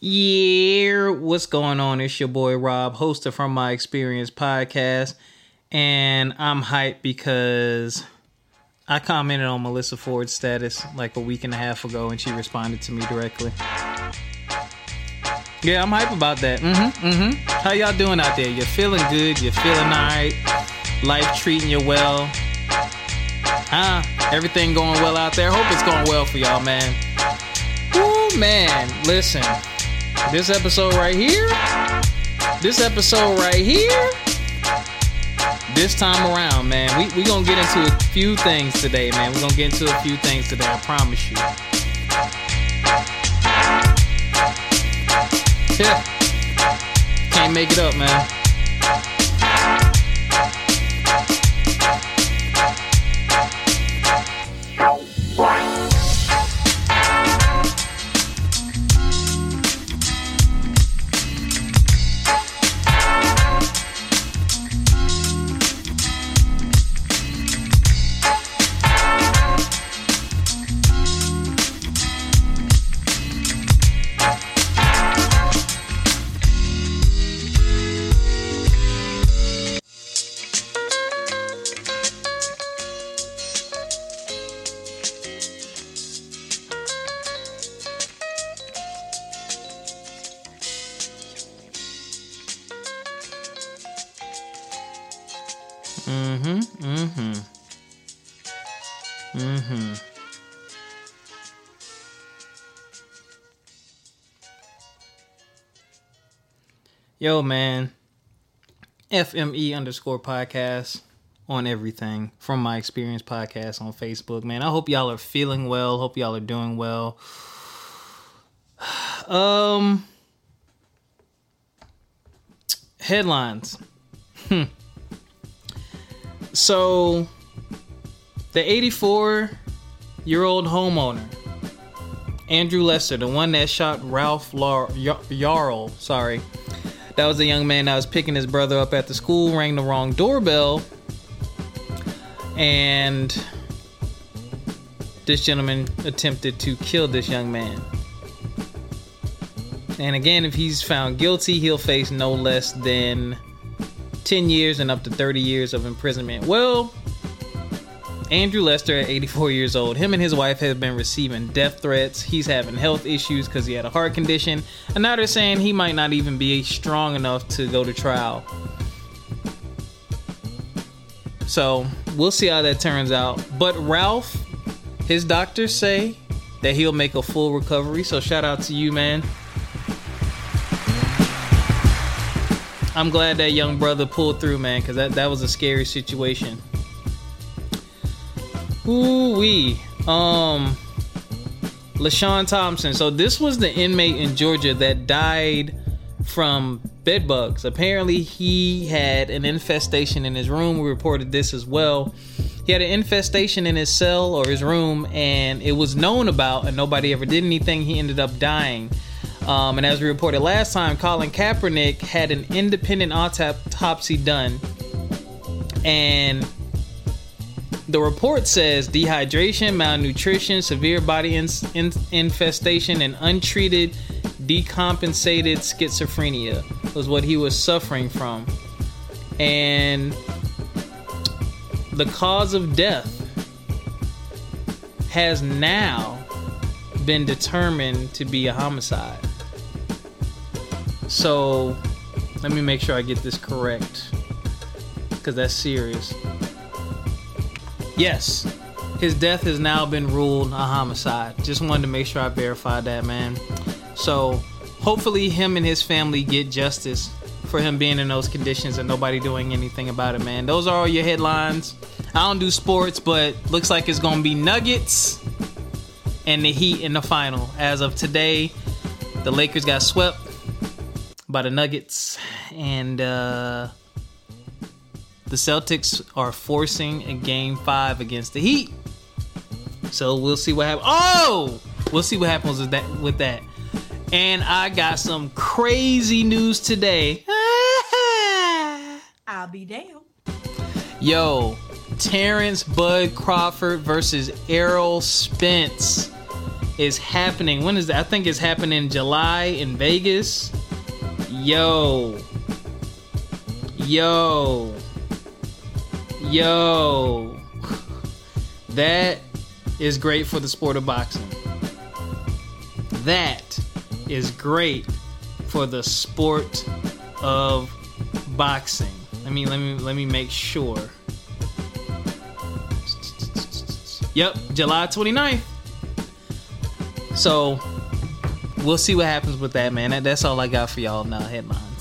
Yeah, what's going on? It's your boy Rob, host From My Experience podcast, and I'm hyped because I commented on Melissa Ford's status like a week and a half ago, and she responded to me directly. Yeah, I'm hype about that. Mm-hmm. Mm-hmm. How y'all doing out there? You're feeling good? You're feeling alright? Life treating you well? Huh? Everything going well out there? Hope it's going well for y'all, man. Woo, man. Listen, this episode right here, this episode right here, this time around, man, we we gonna get into a few things today, man. We're gonna get into a few things today. I promise you. Yeah. Can't make it up, man. Yo, man. FME underscore podcast on everything from my experience podcast on Facebook, man. I hope y'all are feeling well. Hope y'all are doing well. Um headlines. Hmm. So, the 84 year old homeowner, Andrew Lester, the one that shot Ralph Lar- Yarl, sorry, that was the young man that was picking his brother up at the school, rang the wrong doorbell, and this gentleman attempted to kill this young man. And again, if he's found guilty, he'll face no less than 10 years and up to 30 years of imprisonment. Well, Andrew Lester, at 84 years old, him and his wife have been receiving death threats. He's having health issues because he had a heart condition. And now they're saying he might not even be strong enough to go to trial. So we'll see how that turns out. But Ralph, his doctors say that he'll make a full recovery. So shout out to you, man. I'm glad that young brother pulled through, man, because that, that was a scary situation. Ooh wee. Um LaShawn Thompson. So this was the inmate in Georgia that died from bed bugs. Apparently he had an infestation in his room. We reported this as well. He had an infestation in his cell or his room and it was known about and nobody ever did anything. He ended up dying. Um, and as we reported last time, Colin Kaepernick had an independent autopsy done. And the report says dehydration, malnutrition, severe body in- in- infestation, and untreated decompensated schizophrenia was what he was suffering from. And the cause of death has now been determined to be a homicide. So let me make sure I get this correct because that's serious. Yes, his death has now been ruled a homicide. Just wanted to make sure I verified that, man. So hopefully, him and his family get justice for him being in those conditions and nobody doing anything about it, man. Those are all your headlines. I don't do sports, but looks like it's gonna be Nuggets and the Heat in the final. As of today, the Lakers got swept by the Nuggets, and uh, the Celtics are forcing a game five against the Heat. So we'll see what happens. Oh, we'll see what happens with that. With that, and I got some crazy news today. I'll be down. Yo, Terrence Bud Crawford versus Errol Spence. is happening. When is that? I think it's happening in July in Vegas. Yo. Yo. Yo. That is great for the sport of boxing. That is great for the sport of boxing. Let me let me let me make sure. Yep, July 29th. So we'll see what happens with that, man. That, that's all I got for y'all now. Headlines.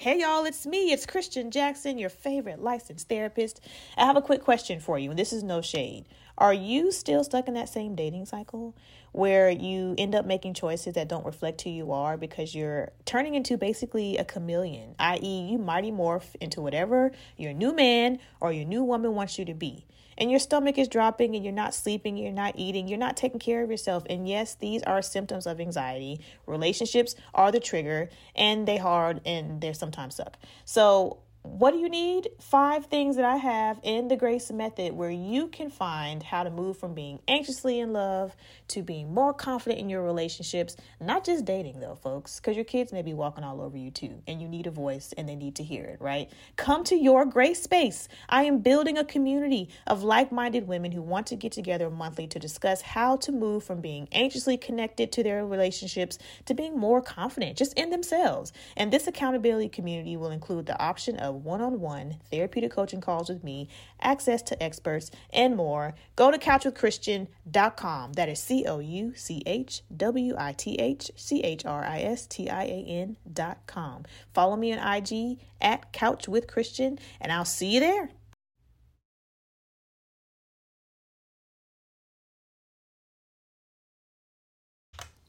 Hey y'all, it's me. It's Christian Jackson, your favorite licensed therapist. I have a quick question for you, and this is no shade. Are you still stuck in that same dating cycle where you end up making choices that don't reflect who you are because you're turning into basically a chameleon, i.e., you mighty morph into whatever your new man or your new woman wants you to be? And your stomach is dropping and you're not sleeping, you're not eating, you're not taking care of yourself. And yes, these are symptoms of anxiety. Relationships are the trigger and they hard and they sometimes suck. So what do you need? Five things that I have in the Grace Method where you can find how to move from being anxiously in love to being more confident in your relationships. Not just dating, though, folks, because your kids may be walking all over you too, and you need a voice and they need to hear it, right? Come to your Grace Space. I am building a community of like minded women who want to get together monthly to discuss how to move from being anxiously connected to their relationships to being more confident just in themselves. And this accountability community will include the option of one on one therapeutic coaching calls with me, access to experts, and more, go to couchwithchristian.com. That is C O U C H W I T H C H R I S T I A N.com. Follow me on IG at couchwithchristian, and I'll see you there.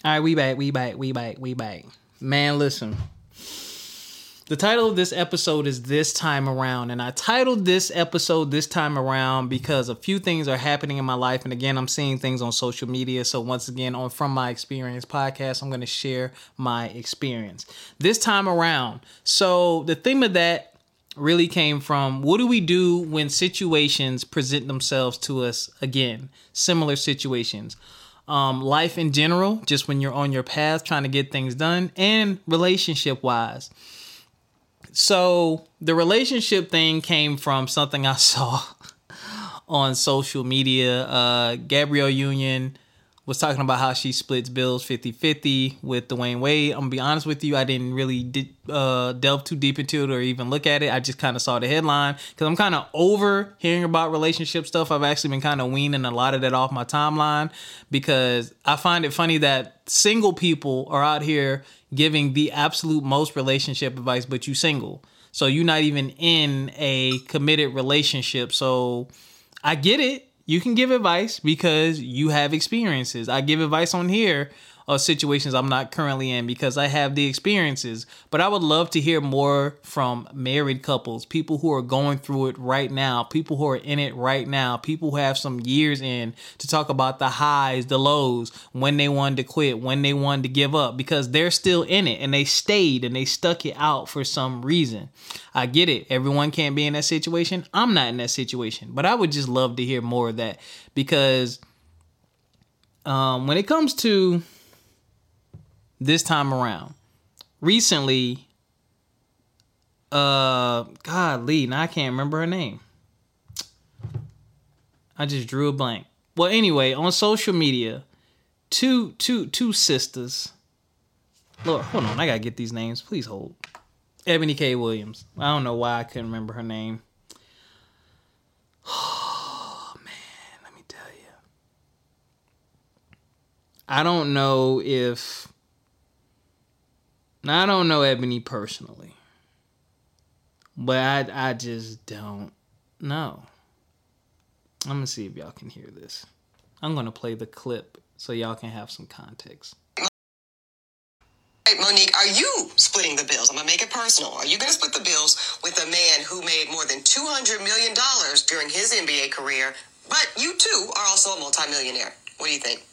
All right, we back, we back, we back, we back. Man, listen. The title of this episode is This Time Around. And I titled this episode This Time Around because a few things are happening in my life. And again, I'm seeing things on social media. So, once again, on From My Experience podcast, I'm going to share my experience. This time around. So, the theme of that really came from what do we do when situations present themselves to us again? Similar situations. Um, life in general, just when you're on your path trying to get things done, and relationship wise so the relationship thing came from something I saw on social media. Uh, Gabrielle Union was talking about how she splits bills 50-50 with Dwyane Wade. I'm gonna be honest with you, I didn't really di- uh, delve too deep into it or even look at it. I just kind of saw the headline because I'm kind of over hearing about relationship stuff. I've actually been kind of weaning a lot of that off my timeline because I find it funny that single people are out here giving the absolute most relationship advice, but you single. So you're not even in a committed relationship. So I get it. You can give advice because you have experiences. I give advice on here of situations I'm not currently in because I have the experiences. But I would love to hear more from married couples, people who are going through it right now, people who are in it right now, people who have some years in to talk about the highs, the lows, when they wanted to quit, when they wanted to give up, because they're still in it and they stayed and they stuck it out for some reason. I get it. Everyone can't be in that situation. I'm not in that situation, but I would just love to hear more of that because um, when it comes to this time around. Recently, uh, God, Lee, now I can't remember her name. I just drew a blank. Well, anyway, on social media, two, two, two sisters. Lord, hold on, I gotta get these names. Please hold. Ebony K. Williams. I don't know why I couldn't remember her name. Oh man, let me tell you. I don't know if now, I don't know Ebony personally, but I I just don't know. I'm gonna see if y'all can hear this. I'm gonna play the clip so y'all can have some context. Monique, are you splitting the bills? I'm gonna make it personal. Are you gonna split the bills with a man who made more than $200 million during his NBA career, but you too are also a multimillionaire? What do you think?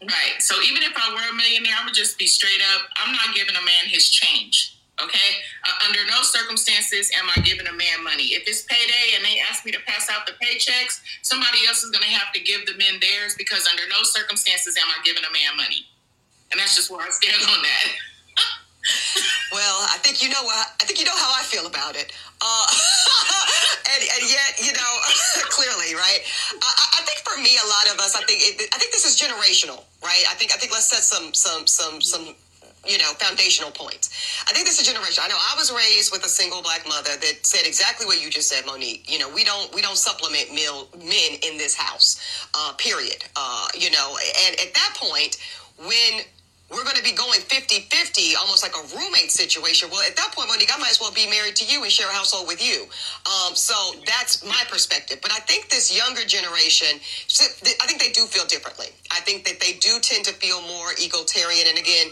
Right. So even if I were a millionaire, I would just be straight up. I'm not giving a man his change. Okay. Uh, under no circumstances am I giving a man money. If it's payday and they ask me to pass out the paychecks, somebody else is going to have to give the men theirs because under no circumstances am I giving a man money. And that's just where I stand on that. well, I think you know I think you know how I feel about it. Uh, and, and, yet, you know, clearly, right? I, I, think for me, a lot of us, I think it, I think this is generational, right? I think I think let's set some some some some you know, foundational points. I think this is a generation. I know I was raised with a single black mother that said exactly what you just said, Monique. You know, we don't we don't supplement male, men in this house. Uh, period. Uh, you know, and at that point, when we're going to be going 50-50 almost like a roommate situation. Well at that point monique i might as well be married to you and share a household with you. Um, so that's my perspective. But i think this younger generation i think they do feel differently. I think that they do tend to feel more egalitarian. And again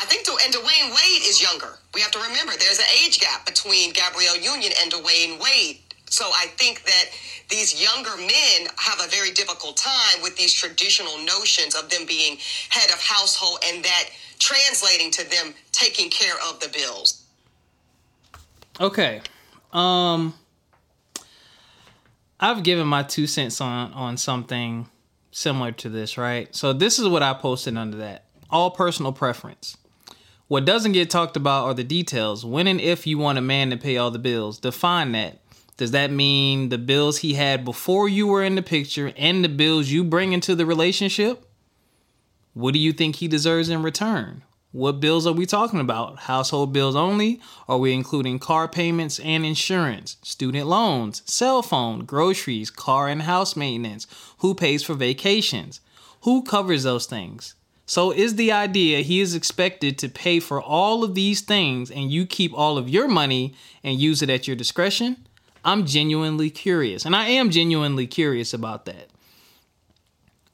I think, and Dwyane Wade is younger. We have to remember there's an age gap between Gabrielle Union and Dwyane Wade. So I think that these younger men have a very difficult time with these traditional notions of them being head of household and that translating to them taking care of the bills. Okay. Um I've given my two cents on on something similar to this, right? So this is what I posted under that. All personal preference. What doesn't get talked about are the details. When and if you want a man to pay all the bills, define that. Does that mean the bills he had before you were in the picture and the bills you bring into the relationship? What do you think he deserves in return? What bills are we talking about? Household bills only? Are we including car payments and insurance, student loans, cell phone, groceries, car and house maintenance? Who pays for vacations? Who covers those things? So is the idea he is expected to pay for all of these things and you keep all of your money and use it at your discretion? I'm genuinely curious, and I am genuinely curious about that.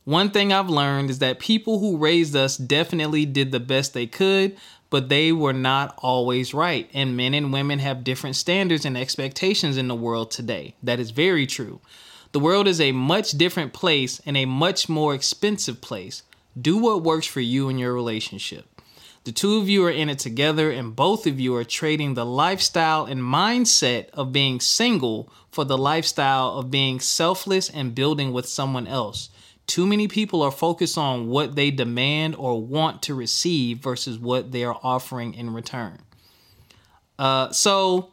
One thing I've learned is that people who raised us definitely did the best they could, but they were not always right. And men and women have different standards and expectations in the world today. That is very true. The world is a much different place and a much more expensive place. Do what works for you and your relationship. The two of you are in it together, and both of you are trading the lifestyle and mindset of being single for the lifestyle of being selfless and building with someone else. Too many people are focused on what they demand or want to receive versus what they are offering in return. Uh, so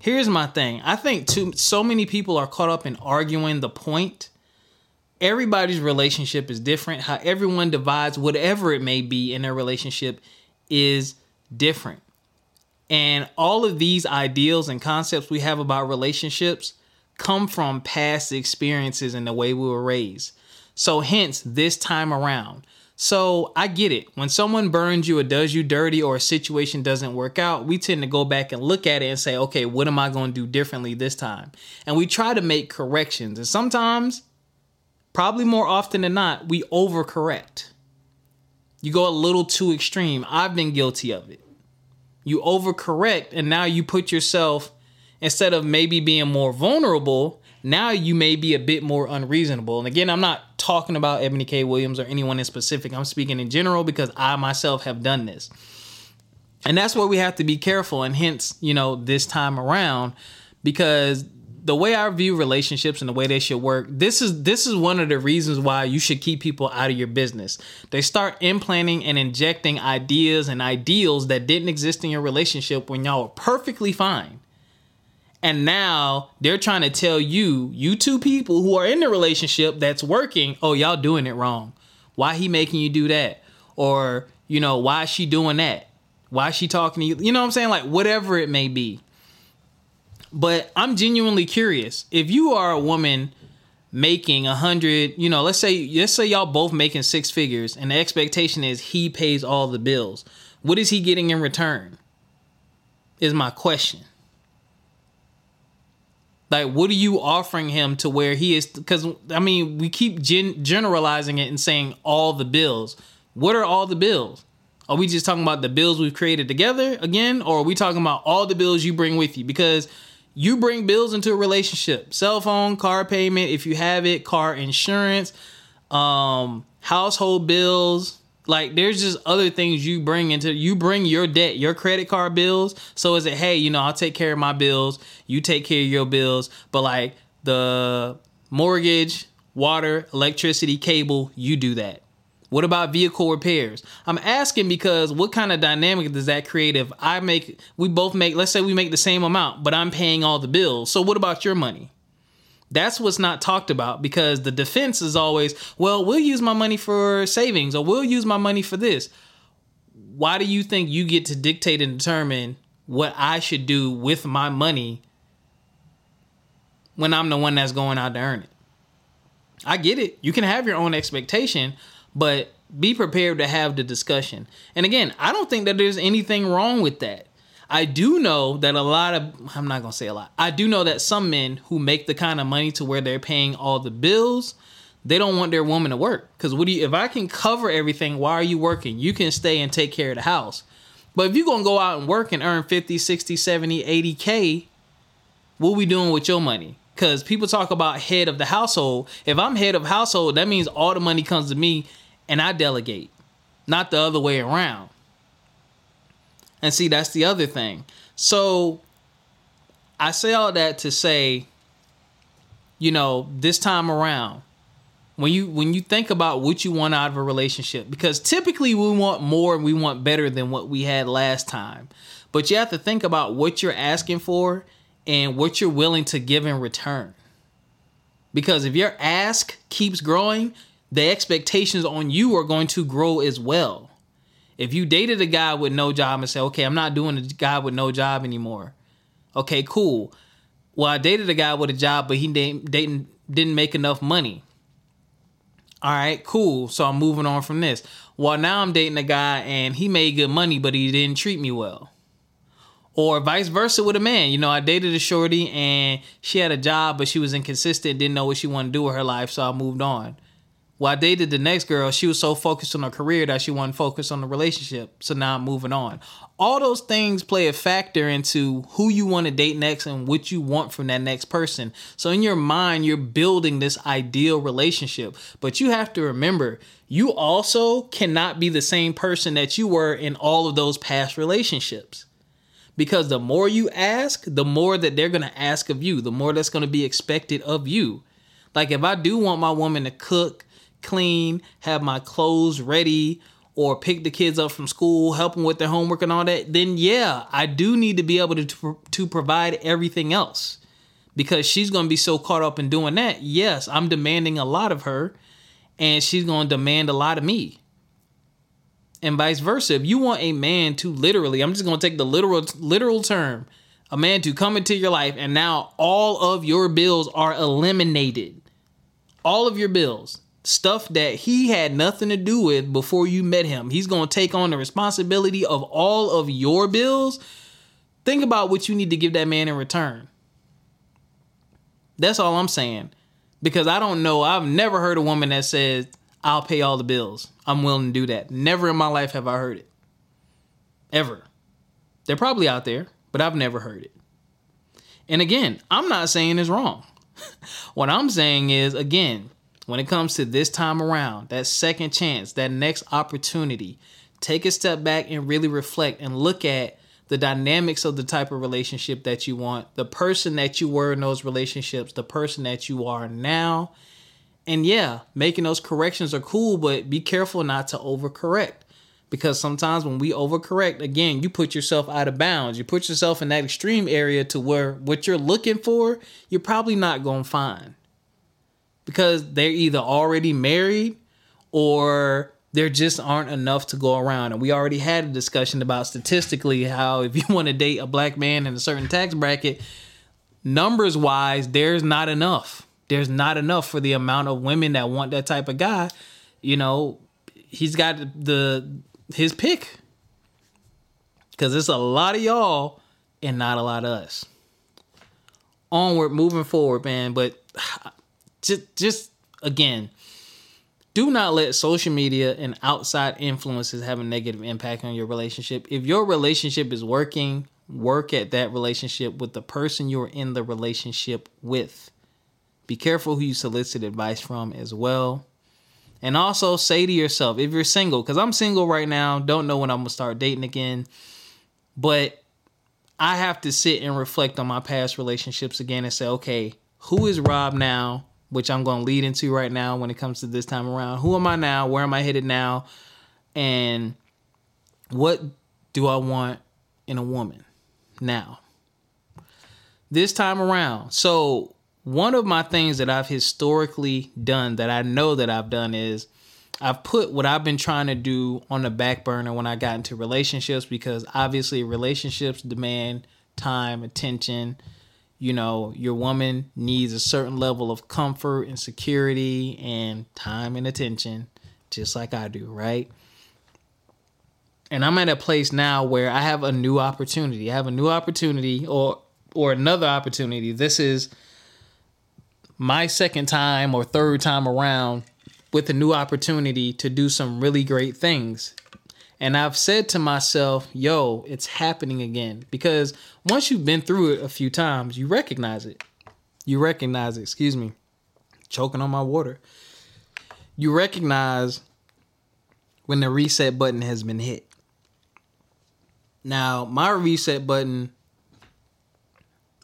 here's my thing. I think too so many people are caught up in arguing the point everybody's relationship is different. How everyone divides whatever it may be in their relationship is different. And all of these ideals and concepts we have about relationships come from past experiences and the way we were raised. So, hence, this time around. So, I get it. When someone burns you or does you dirty or a situation doesn't work out, we tend to go back and look at it and say, okay, what am I going to do differently this time? And we try to make corrections. And sometimes probably more often than not, we overcorrect. You go a little too extreme. I've been guilty of it. You overcorrect, and now you put yourself, instead of maybe being more vulnerable, now you may be a bit more unreasonable. And again, I'm not talking about Ebony K. Williams or anyone in specific. I'm speaking in general because I myself have done this. And that's where we have to be careful. And hence, you know, this time around, because the way I view relationships and the way they should work, this is this is one of the reasons why you should keep people out of your business. They start implanting and injecting ideas and ideals that didn't exist in your relationship when y'all were perfectly fine. And now they're trying to tell you, you two people who are in the relationship that's working, oh, y'all doing it wrong. Why he making you do that? Or, you know, why is she doing that? Why is she talking to you? You know what I'm saying? Like whatever it may be but I'm genuinely curious. If you are a woman making a hundred, you know, let's say let's say y'all both making six figures, and the expectation is he pays all the bills. What is he getting in return? Is my question. Like, what are you offering him to where he is? Because I mean, we keep gen- generalizing it and saying all the bills. What are all the bills? Are we just talking about the bills we've created together again, or are we talking about all the bills you bring with you? Because you bring bills into a relationship cell phone car payment if you have it car insurance um, household bills Like there's just other things you bring into you bring your debt, your credit card bills. So is it hey, you know, I'll take care of my bills, you take care of your bills, but like the mortgage, water, electricity, cable, you do that. What about vehicle repairs? I'm asking because what kind of dynamic does that create if I make we both make let's say we make the same amount, but I'm paying all the bills. So what about your money? That's what's not talked about because the defense is always, well, we'll use my money for savings or we'll use my money for this. Why do you think you get to dictate and determine what I should do with my money when I'm the one that's going out to earn it? I get it. You can have your own expectation, but be prepared to have the discussion. And again, I don't think that there's anything wrong with that. I do know that a lot of I'm not gonna say a lot. I do know that some men who make the kind of money to where they're paying all the bills, they don't want their woman to work. Cause what do you if I can cover everything, why are you working? You can stay and take care of the house. But if you're gonna go out and work and earn 50, 60, 70, 80K, what we doing with your money? Because people talk about head of the household. If I'm head of household, that means all the money comes to me and I delegate, not the other way around. And see, that's the other thing. So I say all that to say, you know, this time around, when you when you think about what you want out of a relationship, because typically we want more and we want better than what we had last time. But you have to think about what you're asking for and what you're willing to give in return. Because if your ask keeps growing, the expectations on you are going to grow as well. If you dated a guy with no job and say, okay, I'm not doing a guy with no job anymore. Okay, cool. Well, I dated a guy with a job, but he didn't, didn't, didn't make enough money. All right, cool. So I'm moving on from this. Well, now I'm dating a guy and he made good money, but he didn't treat me well. Or vice versa with a man. You know, I dated a shorty and she had a job, but she was inconsistent, didn't know what she wanted to do with her life, so I moved on. Well, I dated the next girl. She was so focused on her career that she wasn't focused on the relationship. So now I'm moving on. All those things play a factor into who you want to date next and what you want from that next person. So in your mind, you're building this ideal relationship. But you have to remember, you also cannot be the same person that you were in all of those past relationships. Because the more you ask, the more that they're going to ask of you, the more that's going to be expected of you. Like if I do want my woman to cook, clean, have my clothes ready, or pick the kids up from school, help them with their homework and all that, then yeah, I do need to be able to to provide everything else. Because she's going to be so caught up in doing that. Yes, I'm demanding a lot of her and she's going to demand a lot of me. And vice versa. If you want a man to literally, I'm just going to take the literal literal term, a man to come into your life and now all of your bills are eliminated. All of your bills stuff that he had nothing to do with before you met him. He's going to take on the responsibility of all of your bills. Think about what you need to give that man in return. That's all I'm saying. Because I don't know, I've never heard a woman that says, I'll pay all the bills. I'm willing to do that. Never in my life have I heard it. Ever. They're probably out there, but I've never heard it. And again, I'm not saying it's wrong. what I'm saying is, again, when it comes to this time around, that second chance, that next opportunity, take a step back and really reflect and look at the dynamics of the type of relationship that you want, the person that you were in those relationships, the person that you are now. And yeah, making those corrections are cool, but be careful not to overcorrect. Because sometimes when we overcorrect, again, you put yourself out of bounds. You put yourself in that extreme area to where what you're looking for, you're probably not going to find because they're either already married or there just aren't enough to go around. And we already had a discussion about statistically how if you want to date a black man in a certain tax bracket, numbers wise, there's not enough. There's not enough for the amount of women that want that type of guy. You know, he's got the his pick. Cause it's a lot of y'all and not a lot of us. Onward, moving forward, man. But just just again do not let social media and outside influences have a negative impact on your relationship. If your relationship is working, work at that relationship with the person you're in the relationship with. Be careful who you solicit advice from as well. And also say to yourself, if you're single, because I'm single right now, don't know when I'm gonna start dating again, but I have to sit and reflect on my past relationships again and say, okay, who is Rob now? Which I'm gonna lead into right now when it comes to this time around. Who am I now? Where am I headed now? And what do I want in a woman now? This time around. So one of my things that I've historically done that I know that I've done is I've put what I've been trying to do on the back burner when I got into relationships because obviously relationships demand time, attention. You know, your woman needs a certain level of comfort and security and time and attention, just like I do, right? And I'm at a place now where I have a new opportunity. I have a new opportunity or or another opportunity. This is my second time or third time around with a new opportunity to do some really great things. And I've said to myself, yo, it's happening again. Because once you've been through it a few times, you recognize it. You recognize it, excuse me, choking on my water. You recognize when the reset button has been hit. Now, my reset button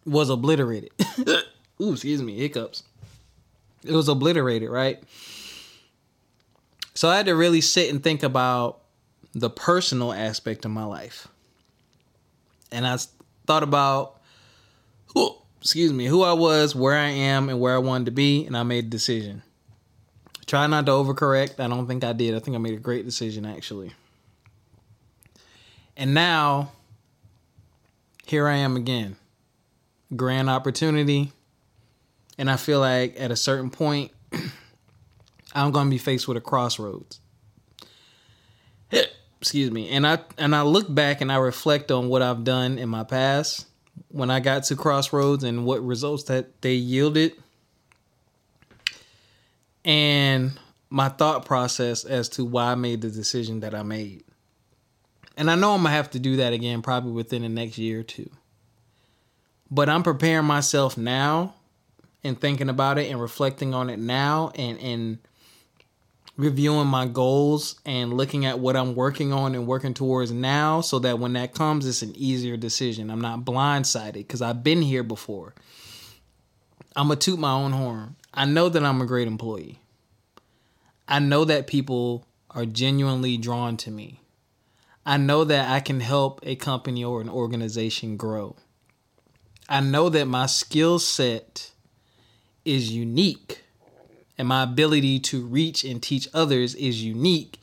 was obliterated. Ooh, excuse me, hiccups. It was obliterated, right? So I had to really sit and think about the personal aspect of my life. And I thought about who, excuse me, who I was, where I am, and where I wanted to be, and I made a decision. Try not to overcorrect. I don't think I did. I think I made a great decision actually. And now here I am again. Grand opportunity. And I feel like at a certain point I'm going to be faced with a crossroads. Excuse me. And I and I look back and I reflect on what I've done in my past when I got to crossroads and what results that they yielded. And my thought process as to why I made the decision that I made. And I know I'm to have to do that again probably within the next year or two. But I'm preparing myself now and thinking about it and reflecting on it now and and reviewing my goals and looking at what I'm working on and working towards now so that when that comes, it's an easier decision. I'm not blindsided because I've been here before. I'm going to toot my own horn. I know that I'm a great employee. I know that people are genuinely drawn to me. I know that I can help a company or an organization grow. I know that my skill set is unique and my ability to reach and teach others is unique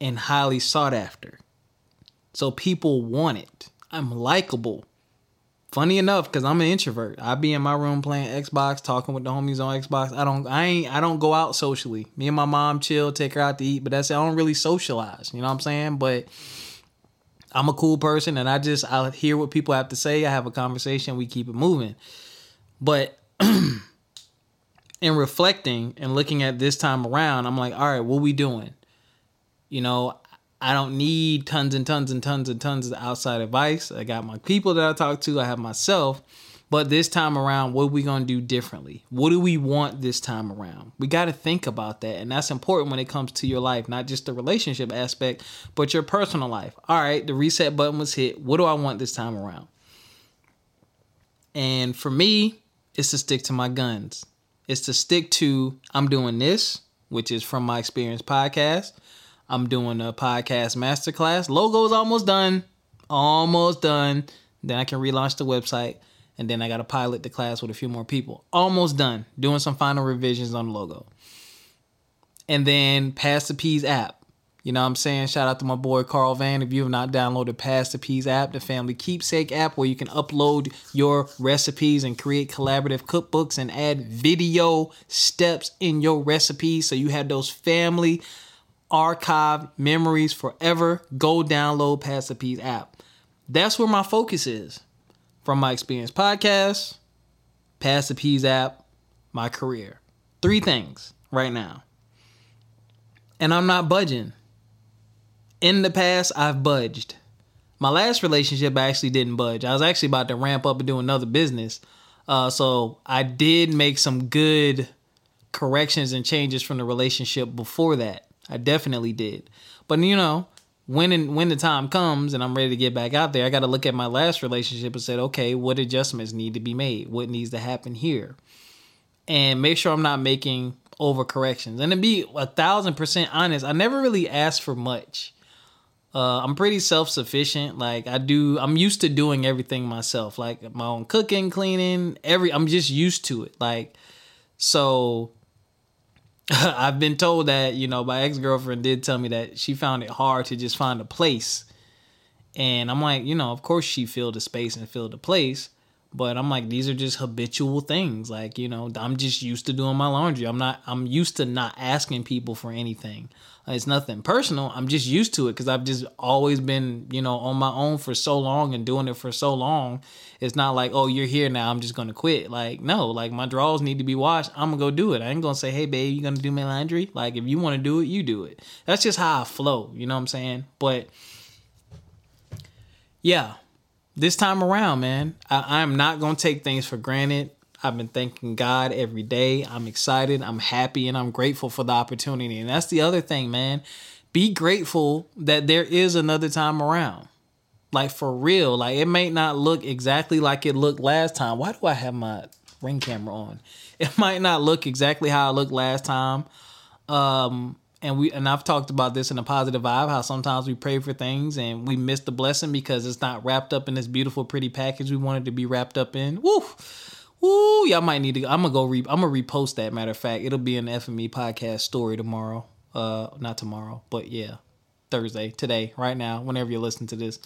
and highly sought after. So people want it. I'm likable. Funny enough, because I'm an introvert. I be in my room playing Xbox, talking with the homies on Xbox. I don't I ain't I don't go out socially. Me and my mom chill, take her out to eat, but that's it. I don't really socialize. You know what I'm saying? But I'm a cool person and I just I hear what people have to say. I have a conversation, we keep it moving. But in reflecting and looking at this time around, I'm like, all right, what we doing? You know, I don't need tons and tons and tons and tons of outside advice. I got my people that I talk to, I have myself. But this time around, what we going to do differently? What do we want this time around? We got to think about that. And that's important when it comes to your life, not just the relationship aspect, but your personal life. All right, the reset button was hit. What do I want this time around? And for me, it's to stick to my guns is to stick to I'm doing this, which is from my experience podcast. I'm doing a podcast masterclass. Logo is almost done. Almost done. Then I can relaunch the website. And then I got to pilot the class with a few more people. Almost done. Doing some final revisions on the logo. And then Pass the Peaz app. You know what I'm saying? Shout out to my boy Carl Van. If you have not downloaded Pass the Peaz app, the family keepsake app where you can upload your recipes and create collaborative cookbooks and add video steps in your recipes so you have those family archive memories forever. Go download Pass the Peaz app. That's where my focus is. From my experience podcast, Pass the Peaz app, my career. Three things right now. And I'm not budging in the past, I've budged. My last relationship I actually didn't budge. I was actually about to ramp up and do another business. Uh, so I did make some good corrections and changes from the relationship before that. I definitely did. But you know, when and when the time comes and I'm ready to get back out there, I got to look at my last relationship and said, okay, what adjustments need to be made? What needs to happen here? And make sure I'm not making overcorrections. And to be a thousand percent honest, I never really asked for much. Uh, I'm pretty self sufficient. Like I do, I'm used to doing everything myself. Like my own cooking, cleaning, every. I'm just used to it. Like so, I've been told that you know my ex girlfriend did tell me that she found it hard to just find a place, and I'm like, you know, of course she filled the space and filled the place, but I'm like, these are just habitual things. Like you know, I'm just used to doing my laundry. I'm not. I'm used to not asking people for anything. It's nothing personal. I'm just used to it because I've just always been, you know, on my own for so long and doing it for so long. It's not like, oh, you're here now. I'm just gonna quit. Like, no, like my drawers need to be washed. I'm gonna go do it. I ain't gonna say, hey, babe, you gonna do my laundry? Like, if you want to do it, you do it. That's just how I flow. You know what I'm saying? But yeah, this time around, man, I, I'm not gonna take things for granted. I've been thanking God every day. I'm excited, I'm happy, and I'm grateful for the opportunity. And that's the other thing, man. Be grateful that there is another time around. Like for real. Like it may not look exactly like it looked last time. Why do I have my ring camera on? It might not look exactly how it looked last time. Um, and we and I've talked about this in a positive vibe, how sometimes we pray for things and we miss the blessing because it's not wrapped up in this beautiful, pretty package we wanted to be wrapped up in. Woo! Ooh, y'all might need to. I'm gonna go. Re, I'm gonna repost that. Matter of fact, it'll be the FME podcast story tomorrow. Uh, not tomorrow, but yeah, Thursday, today, right now, whenever you listen to this.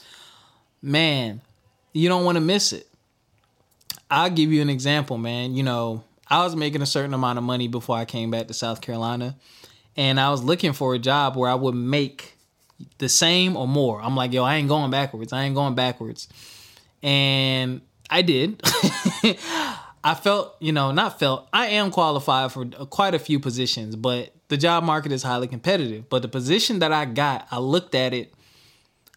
Man, you don't want to miss it. I'll give you an example, man. You know, I was making a certain amount of money before I came back to South Carolina, and I was looking for a job where I would make the same or more. I'm like, yo, I ain't going backwards. I ain't going backwards. And I did. I felt, you know, not felt, I am qualified for quite a few positions, but the job market is highly competitive. But the position that I got, I looked at it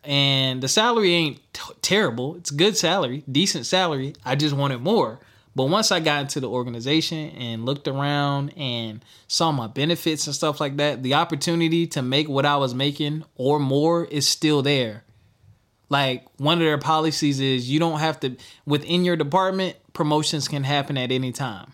and the salary ain't t- terrible. It's good salary, decent salary. I just wanted more. But once I got into the organization and looked around and saw my benefits and stuff like that, the opportunity to make what I was making or more is still there. Like one of their policies is you don't have to within your department, promotions can happen at any time.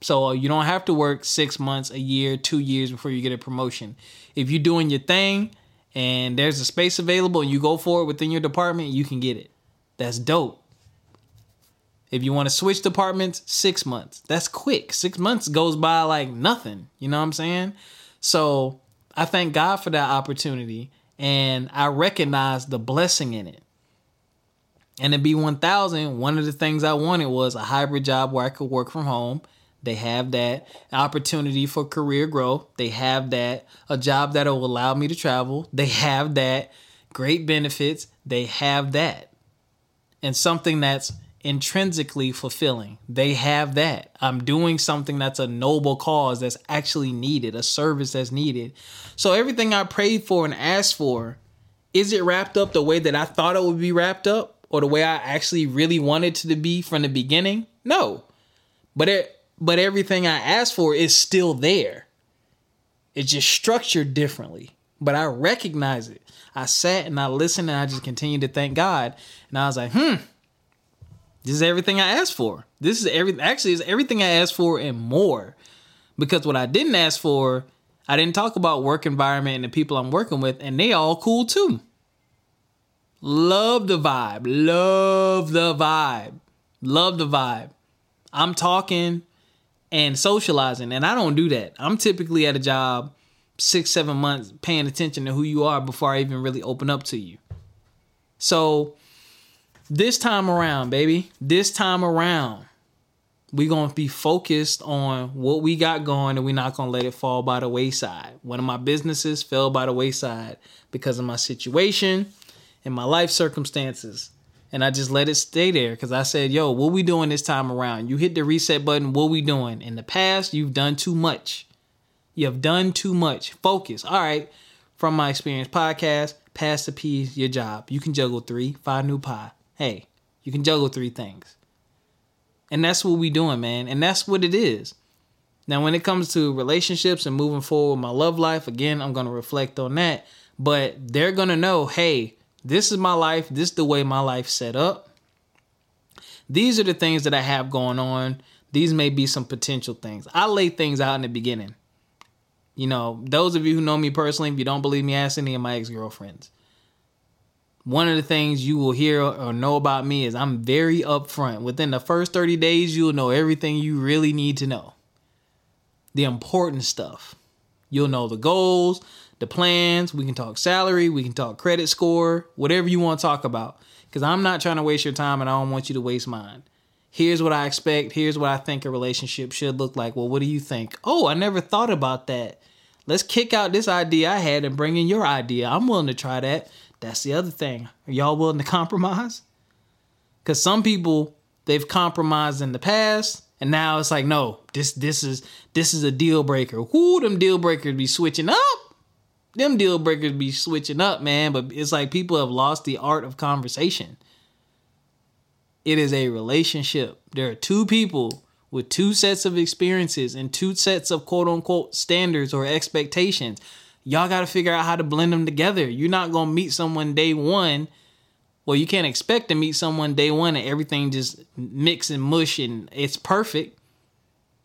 So uh, you don't have to work 6 months, a year, 2 years before you get a promotion. If you're doing your thing and there's a space available and you go for it within your department, you can get it. That's dope. If you want to switch departments, 6 months. That's quick. 6 months goes by like nothing, you know what I'm saying? So, I thank God for that opportunity and I recognize the blessing in it. And at B1000, one of the things I wanted was a hybrid job where I could work from home. They have that opportunity for career growth. They have that a job that will allow me to travel. They have that great benefits. They have that. And something that's intrinsically fulfilling. They have that. I'm doing something that's a noble cause that's actually needed, a service that's needed. So everything I prayed for and asked for, is it wrapped up the way that I thought it would be wrapped up or the way I actually really wanted it to be from the beginning? No. But it but everything I asked for is still there. It's just structured differently. But I recognize it. I sat and I listened and I just continued to thank God. And I was like, hmm, this is everything I asked for. This is every actually is everything I asked for and more. Because what I didn't ask for, I didn't talk about work environment and the people I'm working with, and they all cool too. Love the vibe. Love the vibe. Love the vibe. I'm talking and socializing, and I don't do that. I'm typically at a job six, seven months paying attention to who you are before I even really open up to you. So this time around, baby, this time around, we're to be focused on what we got going and we're not to let it fall by the wayside. One of my businesses fell by the wayside because of my situation and my life circumstances. And I just let it stay there because I said, yo, what we doing this time around? You hit the reset button. What we doing? In the past, you've done too much. You have done too much. Focus. All right. From my experience podcast, pass the peaz, your job. You can juggle three, five new pie hey, you can juggle three things. And that's what we doing, man. And that's what it is. Now, when it comes to relationships and moving forward with my love life, again, I'm to reflect on that. But they're to know, hey, this is my life. This is the way my life set up. These are the things that I have going on. These may be some potential things. I lay things out in the beginning. You know, those of you who know me personally, if you don't believe me, ask any of my ex girlfriends. One of the things you will hear or know about me is I'm very upfront. Within the first 30 days, you'll know everything you really need to know. The important stuff. You'll know the goals, the plans. We can talk salary, we can talk credit score, whatever you want to talk about. Because I'm not trying to waste your time and I don't want you to waste mine. Here's what I expect. Here's what I think a relationship should look like. Well, what do you think? Oh, I never thought about that. Let's kick out this idea I had and bring in your idea. I'm willing to try that. That's the other thing. Are y'all willing to compromise? Because some people, they've compromised in the past and now it's like, no, this this is this is a deal breaker. Whoo, them deal breakers be switching up them deal breakers be switching up, man. But it's like people have lost the art of conversation. It is a relationship. There are two people with two sets of experiences and two sets of quote unquote standards or expectations. Y'all got to figure out how to blend them together. You're not going to meet someone day one. Well, you can't expect to meet someone day one and everything just mix and mush and it's perfect.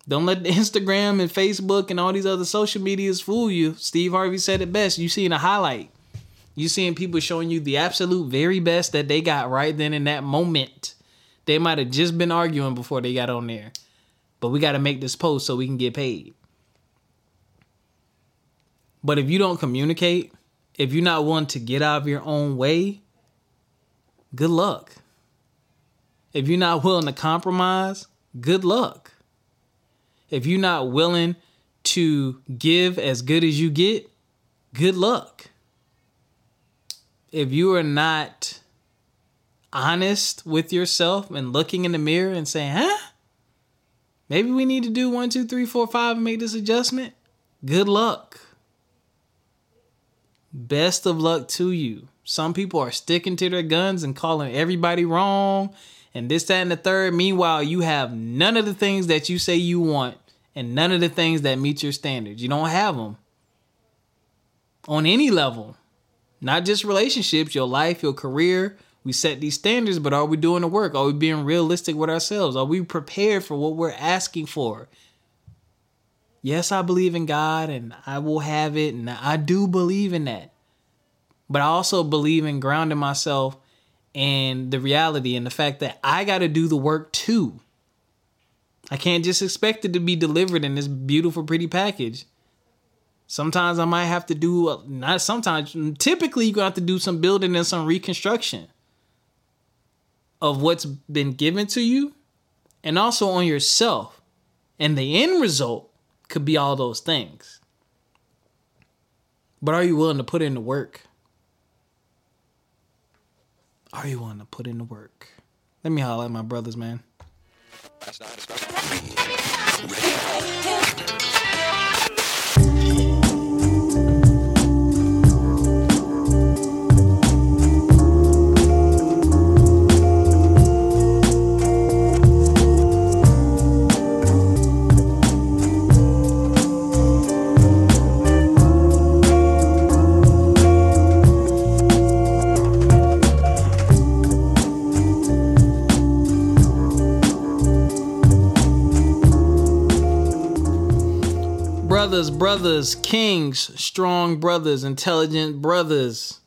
Don't let the Instagram and Facebook and all these other social medias fool you. Steve Harvey said it best. You seeing a highlight. You seeing people showing you the absolute very best that they got right then in that moment. They might have just been arguing before they got on there. But we got to make this post so we can get paid. But if you don't communicate, if you're not willing to get out of your own way, good luck. If you're not willing to compromise, good luck if you're not willing to give as good as you get, good luck. If you are not honest with yourself and looking in the mirror and saying, huh? Maybe we need to do one, two, three, four, five and make this adjustment. Good luck. Best of luck to you. Some people are sticking to their guns and calling everybody wrong and this, that, and the third. Meanwhile, you have none of the things that you say you want and none of the things that meet your standards. You don't have them on any level, not just relationships, your life, your career. We set these standards, but are we doing the work? Are we being realistic with ourselves? Are we prepared for what we're asking for? Yes, I believe in God and I will have it, and I do believe in that. But I also believe in grounding myself and the reality and the fact that I got to do the work too. I can't just expect it to be delivered in this beautiful, pretty package. Sometimes I might have to do, uh, not sometimes, typically, you're going to have to do some building and some reconstruction of what's been given to you and also on yourself. And the end result could be all those things. But are you willing to put in the work? Are you willing to put in the work? Let me holler at my brothers, man. Brothers, kings, strong brothers, intelligent brothers,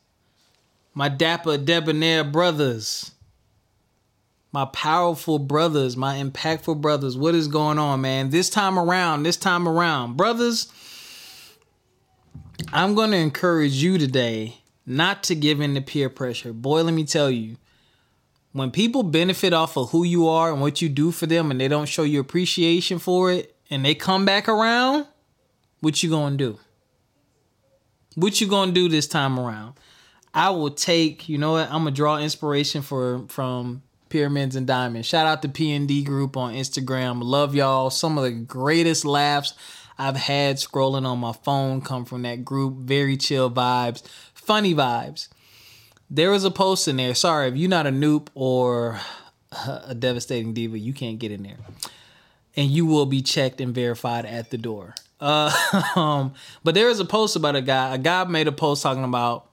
my dapper, debonair brothers, my powerful brothers, my impactful brothers. What is going on, man? This time around, this time around, brothers, I'm going to encourage you today not to give in to peer pressure. Boy, let me tell you, when people benefit off of who you are and what you do for them and they don't show you appreciation for it and they come back around, what you gonna do? What you gonna do this time around? I will take, you know what? I'm gonna draw inspiration for from Pyramids and Diamonds. Shout out to PND Group on Instagram. Love y'all. Some of the greatest laughs I've had scrolling on my phone come from that group. Very chill vibes, funny vibes. There was a post in there. Sorry if you're not a noob or a devastating diva, you can't get in there and you will be checked and verified at the door. Uh, um, but there is a post about a guy. A guy made a post talking about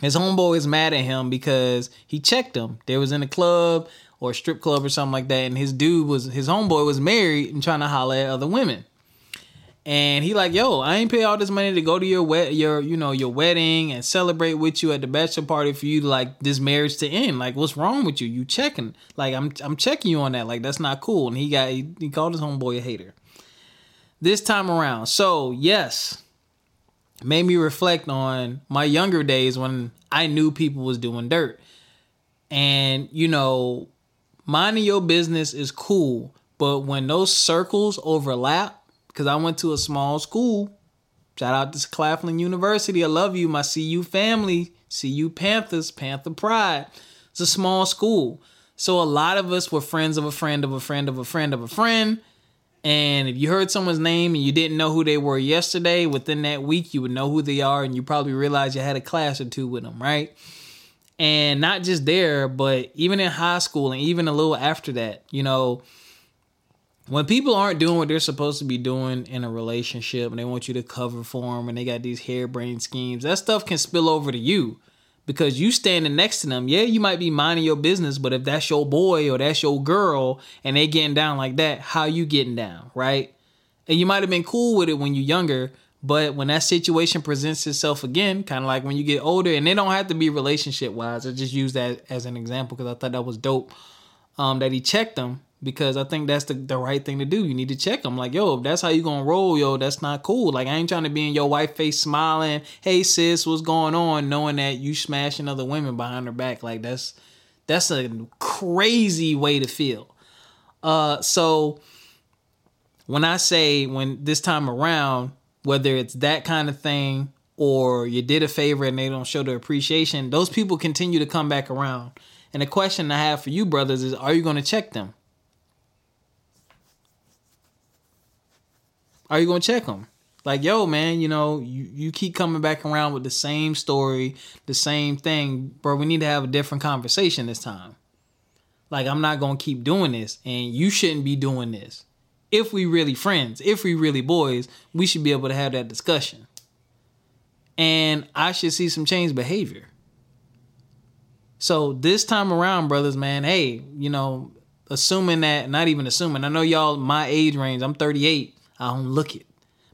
his homeboy is mad at him because he checked him. There was in a club or a strip club or something like that, and his dude was his homeboy was married and trying to holler at other women. And he like, yo, I ain't pay all this money to go to your wet your you know your wedding and celebrate with you at the bachelor party for you like this marriage to end. Like, what's wrong with you? You checking? Like, I'm I'm checking you on that. Like, that's not cool. And he got he, he called his homeboy a hater. This time around, so yes, made me reflect on my younger days when I knew people was doing dirt. And you know, minding your business is cool, but when those circles overlap because I went to a small school. Shout out to Claflin University. I love you, my CU family. CU Panthers, Panther Pride. It's a small school. So a lot of us were friends of a friend of a friend of a friend of a friend. And if you heard someone's name and you didn't know who they were yesterday, within that week, you would know who they are and you probably realize you had a class or two with them, right? And not just there, but even in high school and even a little after that, you know, when people aren't doing what they're supposed to be doing in a relationship and they want you to cover for them and they got these harebrained schemes, that stuff can spill over to you because you standing next to them. Yeah, you might be minding your business, but if that's your boy or that's your girl and they getting down like that, how you getting down, right? And you might have been cool with it when you're younger, but when that situation presents itself again, kind of like when you get older, and they don't have to be relationship wise. I just use that as an example because I thought that was dope. Um, that he checked them because I think that's the, the right thing to do. You need to check them. Like, yo, if that's how you gonna roll, yo, that's not cool. Like, I ain't trying to be in your wife face smiling, hey sis, what's going on, knowing that you smashing other women behind her back. Like, that's that's a crazy way to feel. Uh, so when I say when this time around, whether it's that kind of thing or you did a favor and they don't show the appreciation, those people continue to come back around. And the question I have for you brothers is, are you to check them? Are you gonna check them? Like, yo, man, you know, you, you keep coming back around with the same story, the same thing, bro. We need to have a different conversation this time. Like, I'm not gonna keep doing this, and you shouldn't be doing this. If we really friends, if we really boys, we should be able to have that discussion. And I should see some change behavior. So this time around, brothers, man, hey, you know, assuming that, not even assuming, I know y'all my age range, I'm 38. I don't look it.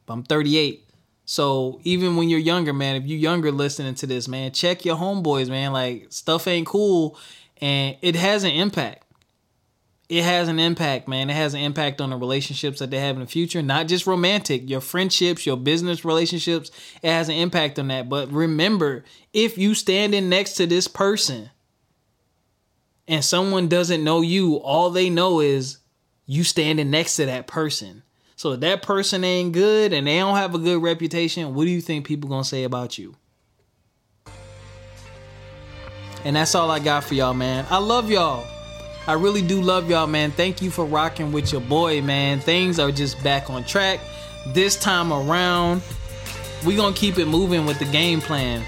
But I'm 38. So even when you're younger, man, if you're younger listening to this, man, check your homeboys, man. Like stuff ain't cool and it has an impact. It has an impact, man. It has an impact on the relationships that they have in the future, not just romantic, your friendships, your business relationships. It has an impact on that. But remember, if you standing next to this person and someone doesn't know you, all they know is you standing next to that person. So if that person ain't good and they don't have a good reputation, what do you think people gonna say about you? And that's all I got for y'all, man. I love y'all. I really do love y'all, man. Thank you for rocking with your boy, man. Things are just back on track. This time around, we gonna keep it moving with the game plan.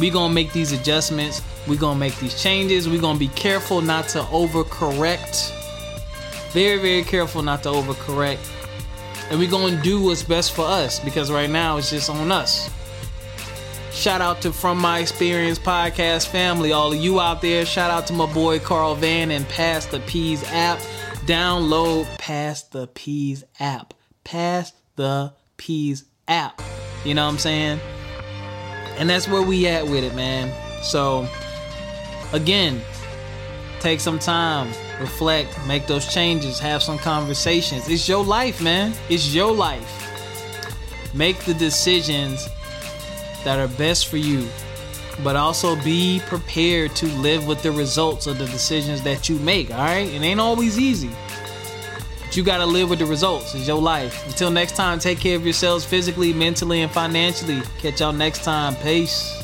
We gonna make these adjustments. We gonna make these changes. We gonna be careful not to overcorrect very, very careful not to overcorrect. And we're going to do what's best for us because right now it's just on us. Shout out to From My Experience podcast family, all of you out there. Shout out to my boy Carl Van and Pass the Peaz app. Download Pass the Peaz app. Pass the Peaz app. You know what I'm saying? And that's where we at with it, man. So, again, take some time reflect, make those changes, have some conversations. It's your life, man. It's your life. Make the decisions that are best for you, but also be prepared to live with the results of the decisions that you make, all right? It ain't always easy. But you got to live with the results. It's your life. Until next time, take care of yourselves physically, mentally, and financially. Catch y'all next time. Peace.